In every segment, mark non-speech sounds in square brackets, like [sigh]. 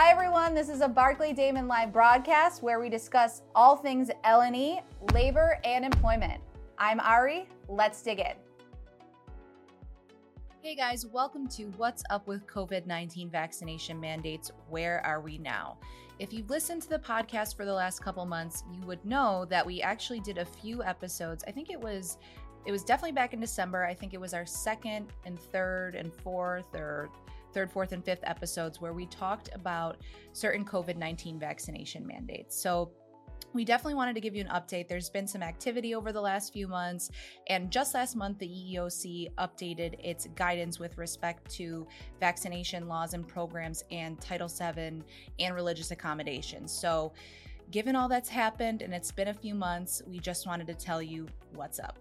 Hi everyone, this is a Barclay Damon live broadcast where we discuss all things L&E, labor, and employment. I'm Ari. Let's dig in. Hey guys, welcome to What's Up with COVID 19 Vaccination Mandates Where Are We Now? If you've listened to the podcast for the last couple months, you would know that we actually did a few episodes. I think it was it was definitely back in December. I think it was our second and third and fourth or third, fourth, and fifth episodes where we talked about certain COVID 19 vaccination mandates. So, we definitely wanted to give you an update. There's been some activity over the last few months, and just last month, the EEOC updated its guidance with respect to vaccination laws and programs and Title VII and religious accommodations. So, given all that's happened and it's been a few months, we just wanted to tell you what's up.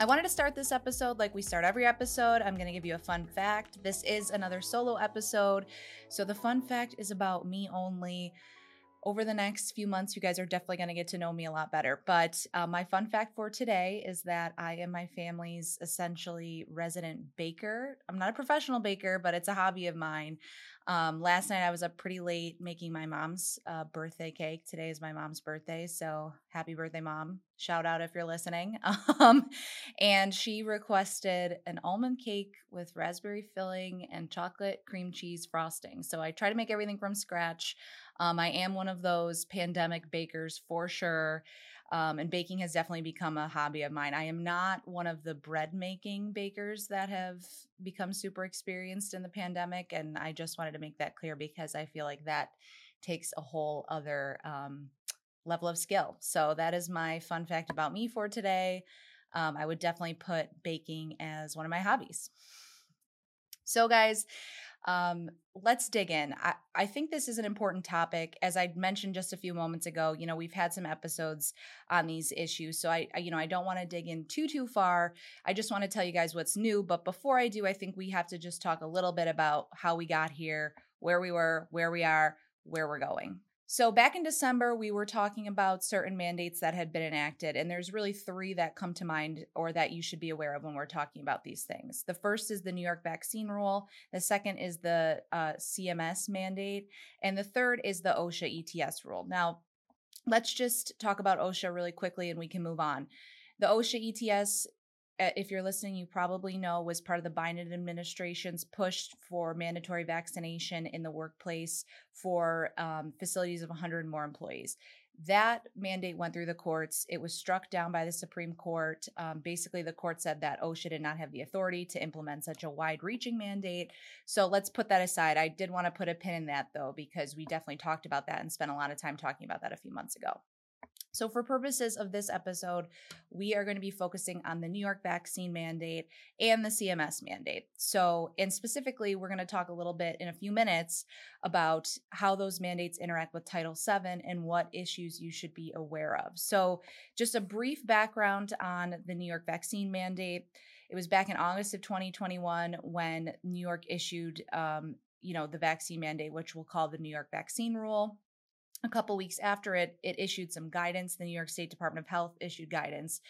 I wanted to start this episode like we start every episode. I'm going to give you a fun fact. This is another solo episode. So, the fun fact is about me only. Over the next few months, you guys are definitely going to get to know me a lot better. But uh, my fun fact for today is that I am my family's essentially resident baker. I'm not a professional baker, but it's a hobby of mine. Um, last night I was up pretty late making my mom's uh, birthday cake. Today is my mom's birthday, so happy birthday, mom! Shout out if you're listening. [laughs] Um, and she requested an almond cake with raspberry filling and chocolate cream cheese frosting. So I try to make everything from scratch. Um, I am one of those pandemic bakers for sure. Um, and baking has definitely become a hobby of mine. I am not one of the bread making bakers that have become super experienced in the pandemic. And I just wanted to make that clear because I feel like that takes a whole other um, level of skill. So that is my fun fact about me for today. Um, I would definitely put baking as one of my hobbies. So, guys, um, let's dig in. I, I think this is an important topic. As I mentioned just a few moments ago, you know, we've had some episodes on these issues. So I, I you know, I don't want to dig in too, too far. I just want to tell you guys what's new. But before I do, I think we have to just talk a little bit about how we got here, where we were, where we are, where we're going. So, back in December, we were talking about certain mandates that had been enacted, and there's really three that come to mind or that you should be aware of when we're talking about these things. The first is the New York vaccine rule, the second is the uh, CMS mandate, and the third is the OSHA ETS rule. Now, let's just talk about OSHA really quickly and we can move on. The OSHA ETS if you're listening, you probably know was part of the Biden administration's push for mandatory vaccination in the workplace for um, facilities of 100 more employees. That mandate went through the courts. It was struck down by the Supreme Court. Um, basically, the court said that OSHA did not have the authority to implement such a wide reaching mandate. So let's put that aside. I did want to put a pin in that, though, because we definitely talked about that and spent a lot of time talking about that a few months ago. So, for purposes of this episode, we are going to be focusing on the New York vaccine mandate and the CMS mandate. So, and specifically, we're going to talk a little bit in a few minutes about how those mandates interact with Title VII and what issues you should be aware of. So, just a brief background on the New York vaccine mandate. It was back in August of 2021 when New York issued, um, you know, the vaccine mandate, which we'll call the New York vaccine rule a couple weeks after it, it issued some guidance. The New York State Department of Health issued guidance,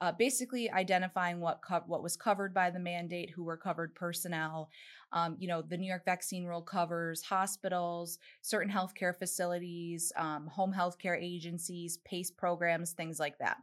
uh, basically identifying what co- what was covered by the mandate, who were covered personnel. Um, you know, the New York vaccine rule covers hospitals, certain healthcare facilities, um, home healthcare agencies, PACE programs, things like that.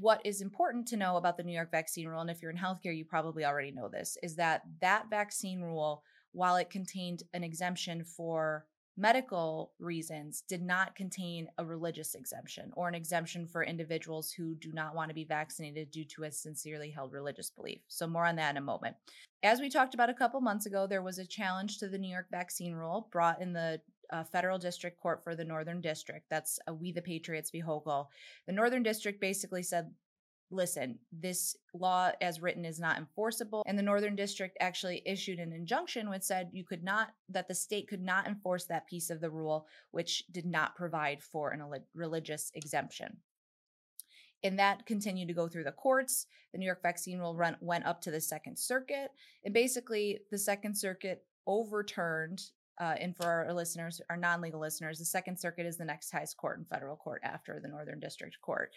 What is important to know about the New York vaccine rule, and if you're in healthcare, you probably already know this, is that that vaccine rule, while it contained an exemption for medical reasons did not contain a religious exemption or an exemption for individuals who do not want to be vaccinated due to a sincerely held religious belief. So, more on that in a moment. As we talked about a couple months ago, there was a challenge to the New York vaccine rule brought in the uh, federal district court for the Northern District. That's a We the Patriots v. Hochul. The Northern District basically said listen, this law as written is not enforceable. And the Northern District actually issued an injunction which said you could not, that the state could not enforce that piece of the rule, which did not provide for an religious exemption. And that continued to go through the courts. The New York vaccine rule run, went up to the Second Circuit. And basically, the Second Circuit overturned uh, and for our listeners, our non legal listeners, the Second Circuit is the next highest court in federal court after the Northern District Court.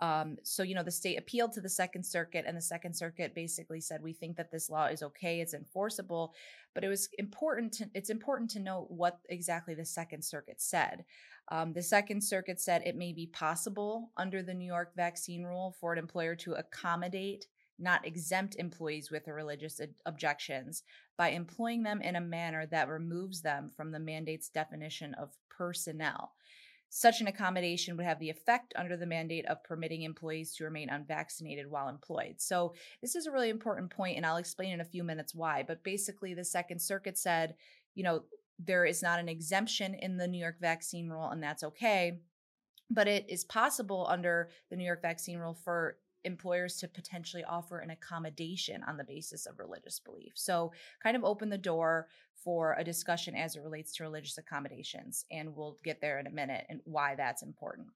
Um, so, you know, the state appealed to the Second Circuit, and the Second Circuit basically said, we think that this law is okay, it's enforceable. But it was important to, it's important to note what exactly the Second Circuit said. Um, the Second Circuit said it may be possible under the New York vaccine rule for an employer to accommodate not exempt employees with religious ad- objections by employing them in a manner that removes them from the mandate's definition of personnel. Such an accommodation would have the effect under the mandate of permitting employees to remain unvaccinated while employed. So, this is a really important point, and I'll explain in a few minutes why. But basically, the Second Circuit said, you know, there is not an exemption in the New York vaccine rule, and that's okay. But it is possible under the New York vaccine rule for employers to potentially offer an accommodation on the basis of religious belief. So, kind of open the door for a discussion as it relates to religious accommodations. And we'll get there in a minute and why that's important.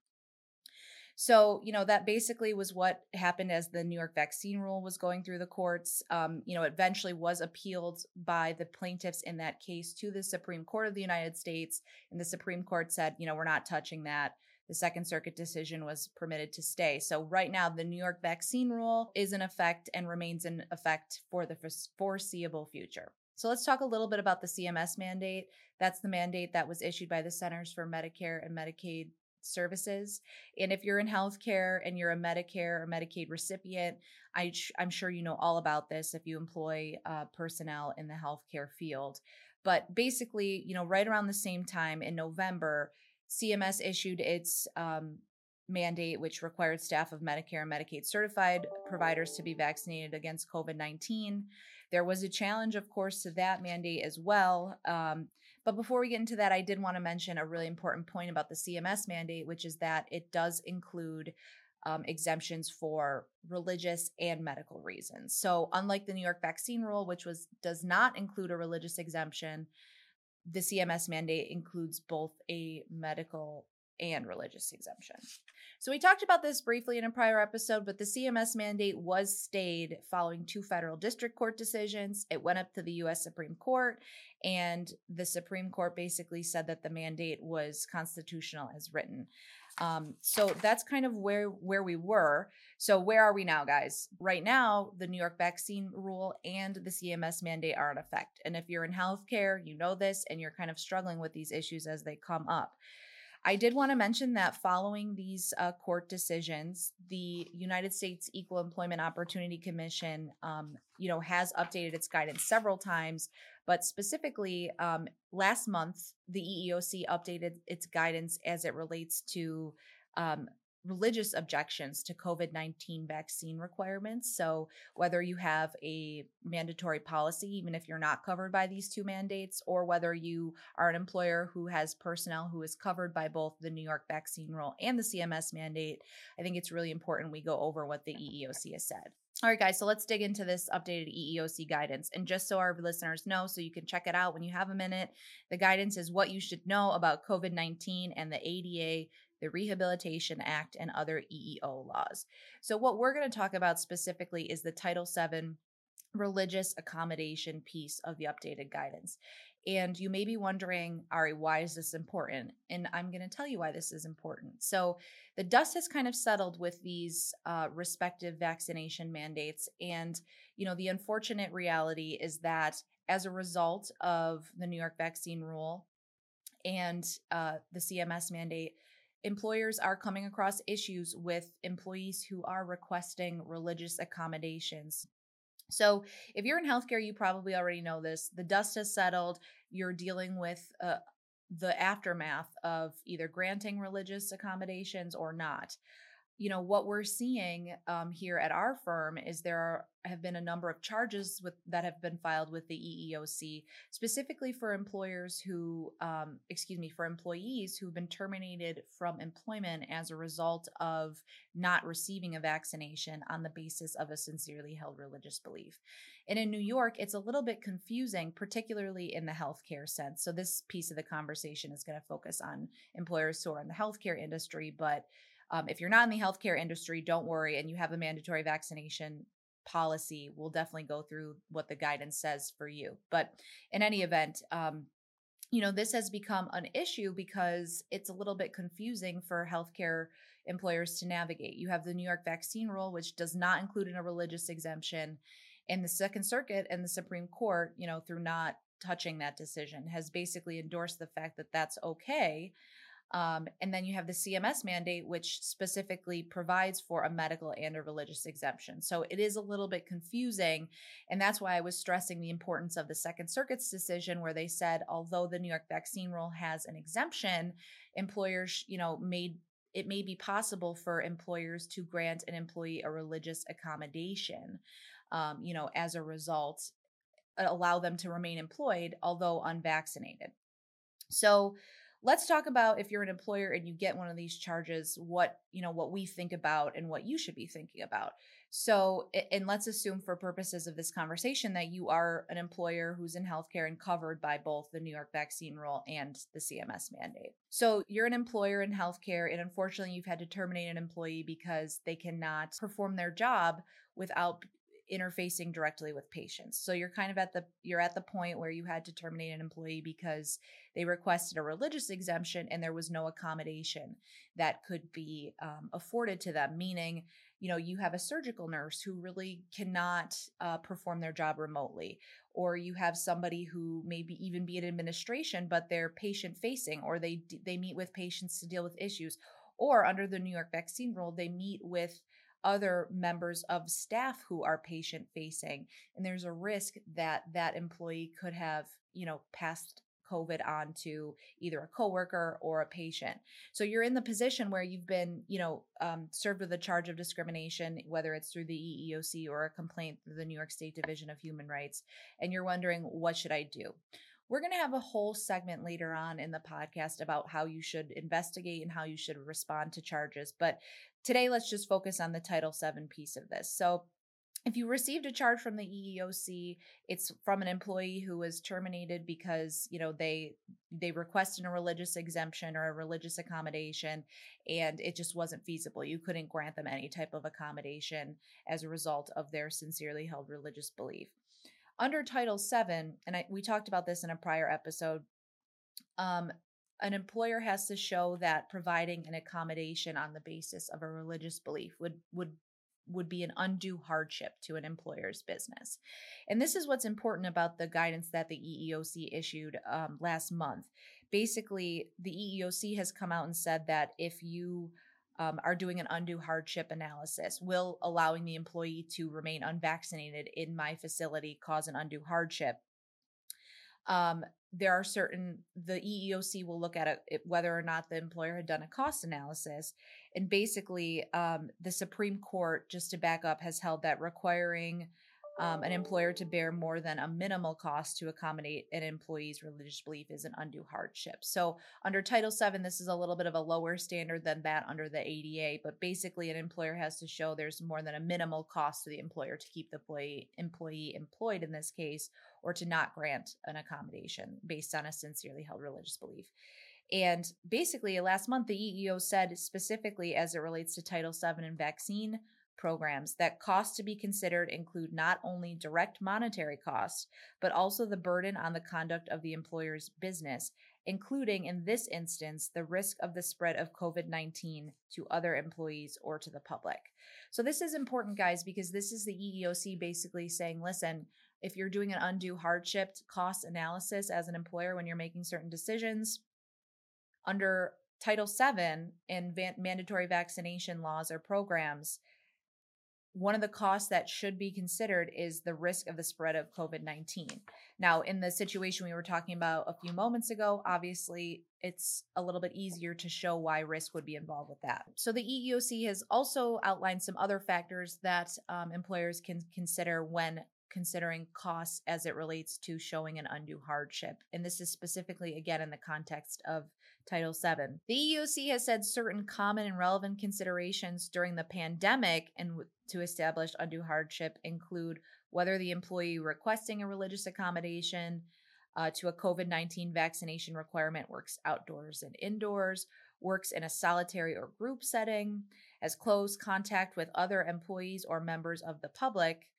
So, you know, that basically was what happened as the New York vaccine rule was going through the courts. Um, you know, eventually was appealed by the plaintiffs in that case to the Supreme Court of the United States. And the Supreme Court said, you know, we're not touching that the Second Circuit decision was permitted to stay. So, right now, the New York vaccine rule is in effect and remains in effect for the foreseeable future. So, let's talk a little bit about the CMS mandate. That's the mandate that was issued by the Centers for Medicare and Medicaid services. And if you're in healthcare and you're a Medicare or Medicaid recipient, I, am sure you know all about this if you employ uh, personnel in the healthcare field. But basically, you know, right around the same time in November, CMS issued its um, mandate, which required staff of Medicare and Medicaid certified providers to be vaccinated against COVID 19. There was a challenge, of course, to that mandate as well. Um, but before we get into that, I did want to mention a really important point about the CMS mandate, which is that it does include um, exemptions for religious and medical reasons. So, unlike the New York vaccine rule, which was does not include a religious exemption, the CMS mandate includes both a medical and religious exemption. So we talked about this briefly in a prior episode, but the CMS mandate was stayed following two federal district court decisions. It went up to the US Supreme Court, and the Supreme Court basically said that the mandate was constitutional as written. Um, so that's kind of where where we were. So where are we now, guys? Right now, the New York vaccine rule and the CMS mandate are in effect. And if you're in healthcare, you know this, and you're kind of struggling with these issues as they come up. I did want to mention that following these uh, court decisions, the United States Equal Employment Opportunity Commission, um, you know, has updated its guidance several times. But specifically, um, last month, the EEOC updated its guidance as it relates to um, religious objections to COVID 19 vaccine requirements. So, whether you have a mandatory policy, even if you're not covered by these two mandates, or whether you are an employer who has personnel who is covered by both the New York vaccine rule and the CMS mandate, I think it's really important we go over what the EEOC has said. All right, guys, so let's dig into this updated EEOC guidance. And just so our listeners know, so you can check it out when you have a minute, the guidance is what you should know about COVID 19 and the ADA the Rehabilitation Act, and other EEO laws. So, what we're going to talk about specifically is the Title VII religious accommodation piece of the updated guidance. And you may be wondering, Ari, why is this important? And I'm going to tell you why this is important. So, the dust has kind of settled with these uh, respective vaccination mandates. And, you know, the unfortunate reality is that as a result of the New York vaccine rule and uh, the CMS mandate, employers are coming across issues with employees who are requesting religious accommodations. So, if you're in healthcare, you probably already know this. The dust has settled. You're dealing with uh, the aftermath of either granting religious accommodations or not you know what we're seeing um, here at our firm is there are, have been a number of charges with that have been filed with the EEOC specifically for employers who um, excuse me for employees who've been terminated from employment as a result of not receiving a vaccination on the basis of a sincerely held religious belief. And in New York, it's a little bit confusing, particularly in the healthcare sense. So this piece of the conversation is going to focus on employers who are in the healthcare industry, but um, if you're not in the healthcare industry, don't worry, and you have a mandatory vaccination policy, we'll definitely go through what the guidance says for you. But in any event, um, you know, this has become an issue because it's a little bit confusing for healthcare employers to navigate. You have the New York vaccine rule, which does not include in a religious exemption. And the Second Circuit and the Supreme Court, you know, through not touching that decision, has basically endorsed the fact that that's okay. Um, and then you have the CMS mandate, which specifically provides for a medical and a religious exemption. So it is a little bit confusing. And that's why I was stressing the importance of the Second Circuit's decision, where they said, although the New York vaccine rule has an exemption, employers, you know, made it may be possible for employers to grant an employee a religious accommodation, um, you know, as a result, allow them to remain employed, although unvaccinated. So, let's talk about if you're an employer and you get one of these charges what you know what we think about and what you should be thinking about. So and let's assume for purposes of this conversation that you are an employer who's in healthcare and covered by both the new york vaccine rule and the cms mandate. So you're an employer in healthcare and unfortunately you've had to terminate an employee because they cannot perform their job without interfacing directly with patients. So you're kind of at the you're at the point where you had to terminate an employee because they requested a religious exemption and there was no accommodation that could be um, afforded to them. Meaning, you know, you have a surgical nurse who really cannot uh, perform their job remotely, or you have somebody who maybe even be in administration but they're patient facing, or they they meet with patients to deal with issues, or under the New York vaccine rule, they meet with other members of staff who are patient facing and there's a risk that that employee could have you know passed covid on to either a coworker or a patient. So you're in the position where you've been you know um, served with a charge of discrimination whether it's through the eeoc or a complaint through the new york state division of human rights and you're wondering what should i do we're going to have a whole segment later on in the podcast about how you should investigate and how you should respond to charges. But today, let's just focus on the Title VII piece of this. So, if you received a charge from the EEOC, it's from an employee who was terminated because you know they they requested a religious exemption or a religious accommodation, and it just wasn't feasible. You couldn't grant them any type of accommodation as a result of their sincerely held religious belief under Title VII, and I, we talked about this in a prior episode, um, an employer has to show that providing an accommodation on the basis of a religious belief would would would be an undue hardship to an employer's business. And this is what's important about the guidance that the EEOC issued um, last month. Basically, the EEOC has come out and said that if you um, are doing an undue hardship analysis. Will allowing the employee to remain unvaccinated in my facility cause an undue hardship? Um, there are certain the EEOC will look at it, whether or not the employer had done a cost analysis, and basically um, the Supreme Court, just to back up, has held that requiring um, an employer to bear more than a minimal cost to accommodate an employee's religious belief is an undue hardship. So, under Title VII, this is a little bit of a lower standard than that under the ADA, but basically, an employer has to show there's more than a minimal cost to the employer to keep the employee, employee employed in this case, or to not grant an accommodation based on a sincerely held religious belief. And basically, last month, the EEO said specifically as it relates to Title VII and vaccine programs that costs to be considered include not only direct monetary costs, but also the burden on the conduct of the employer's business, including in this instance the risk of the spread of COVID 19 to other employees or to the public. So, this is important, guys, because this is the EEOC basically saying, listen, if you're doing an undue hardship cost analysis as an employer when you're making certain decisions, under Title VII and mandatory vaccination laws or programs, one of the costs that should be considered is the risk of the spread of COVID 19. Now, in the situation we were talking about a few moments ago, obviously it's a little bit easier to show why risk would be involved with that. So, the EEOC has also outlined some other factors that um, employers can consider when considering costs as it relates to showing an undue hardship. And this is specifically, again, in the context of Title VII. The EEOC has said certain common and relevant considerations during the pandemic and to establish undue hardship include whether the employee requesting a religious accommodation uh, to a COVID 19 vaccination requirement works outdoors and indoors, works in a solitary or group setting, has close contact with other employees or members of the public,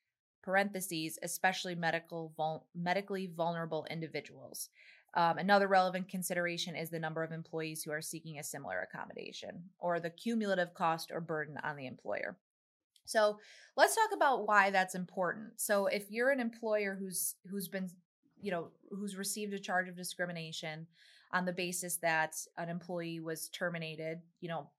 parentheses, especially medical vul- medically vulnerable individuals. Um, another relevant consideration is the number of employees who are seeking a similar accommodation or the cumulative cost or burden on the employer. So let's talk about why that's important. So if you're an employer who's who's been, you know, who's received a charge of discrimination on the basis that an employee was terminated, you know,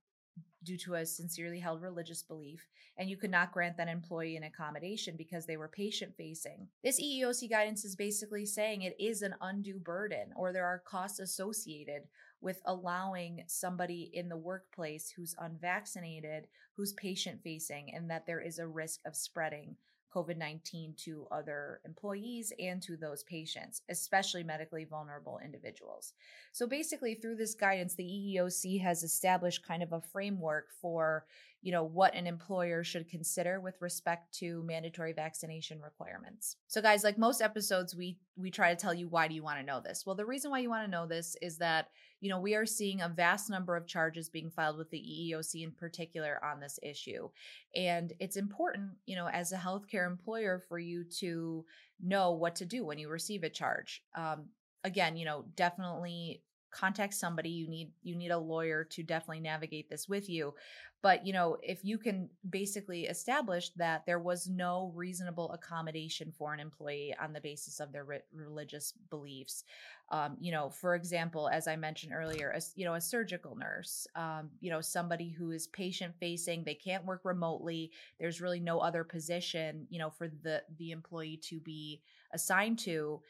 due to a sincerely held religious belief, and you could not grant that employee an accommodation because they were patient facing. This EEOC guidance is basically saying it is an undue burden or there are costs associated with allowing somebody in the workplace who's unvaccinated, who's patient facing, and that there is a risk of spreading COVID 19 to other employees and to those patients, especially medically vulnerable individuals. So basically, through this guidance, the EEOC has established kind of a framework for you know what an employer should consider with respect to mandatory vaccination requirements. So guys, like most episodes we we try to tell you why do you want to know this? Well, the reason why you want to know this is that you know we are seeing a vast number of charges being filed with the EEOC in particular on this issue. And it's important, you know, as a healthcare employer for you to know what to do when you receive a charge. Um, again, you know, definitely contact somebody you need you need a lawyer to definitely navigate this with you. But you know if you can basically establish that there was no reasonable accommodation for an employee on the basis of their re- religious beliefs um, you know for example as i mentioned earlier a, you know a surgical nurse um, you know somebody who is patient facing they can't work remotely there's really no other position you know for the the employee to be assigned to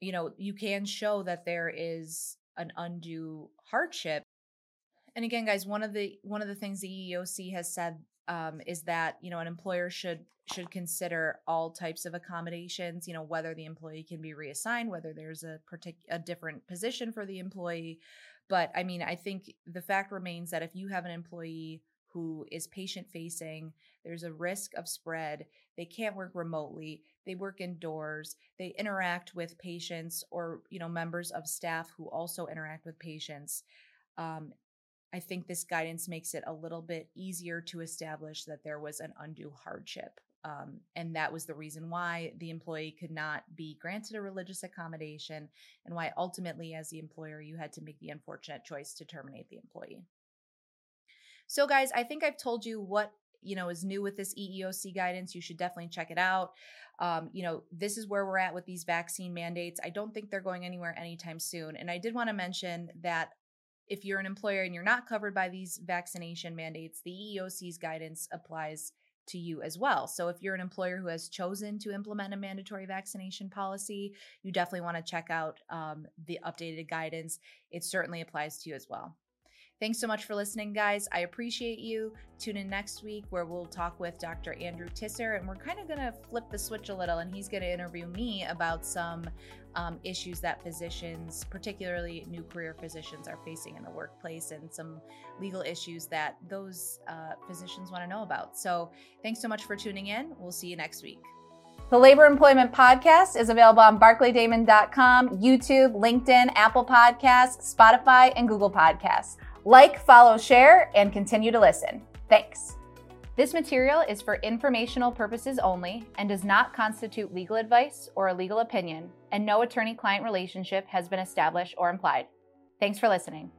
you know you can show that there is an undue hardship. And again, guys, one of the one of the things the EEOC has said um, is that you know an employer should should consider all types of accommodations. You know whether the employee can be reassigned, whether there's a particular a different position for the employee. But I mean, I think the fact remains that if you have an employee who is patient facing, there's a risk of spread. They can't work remotely they work indoors they interact with patients or you know members of staff who also interact with patients um, i think this guidance makes it a little bit easier to establish that there was an undue hardship um, and that was the reason why the employee could not be granted a religious accommodation and why ultimately as the employer you had to make the unfortunate choice to terminate the employee so guys i think i've told you what you know is new with this EEOC guidance, you should definitely check it out. Um, you know, this is where we're at with these vaccine mandates. I don't think they're going anywhere anytime soon. And I did want to mention that if you're an employer and you're not covered by these vaccination mandates, the EEOC's guidance applies to you as well. So if you're an employer who has chosen to implement a mandatory vaccination policy, you definitely want to check out um, the updated guidance. It certainly applies to you as well. Thanks so much for listening, guys. I appreciate you. Tune in next week where we'll talk with Dr. Andrew Tisser, and we're kind of going to flip the switch a little, and he's going to interview me about some um, issues that physicians, particularly new career physicians, are facing in the workplace and some legal issues that those uh, physicians want to know about. So, thanks so much for tuning in. We'll see you next week. The Labor Employment Podcast is available on barclaydamon.com, YouTube, LinkedIn, Apple Podcasts, Spotify, and Google Podcasts. Like, follow, share, and continue to listen. Thanks. This material is for informational purposes only and does not constitute legal advice or a legal opinion, and no attorney client relationship has been established or implied. Thanks for listening.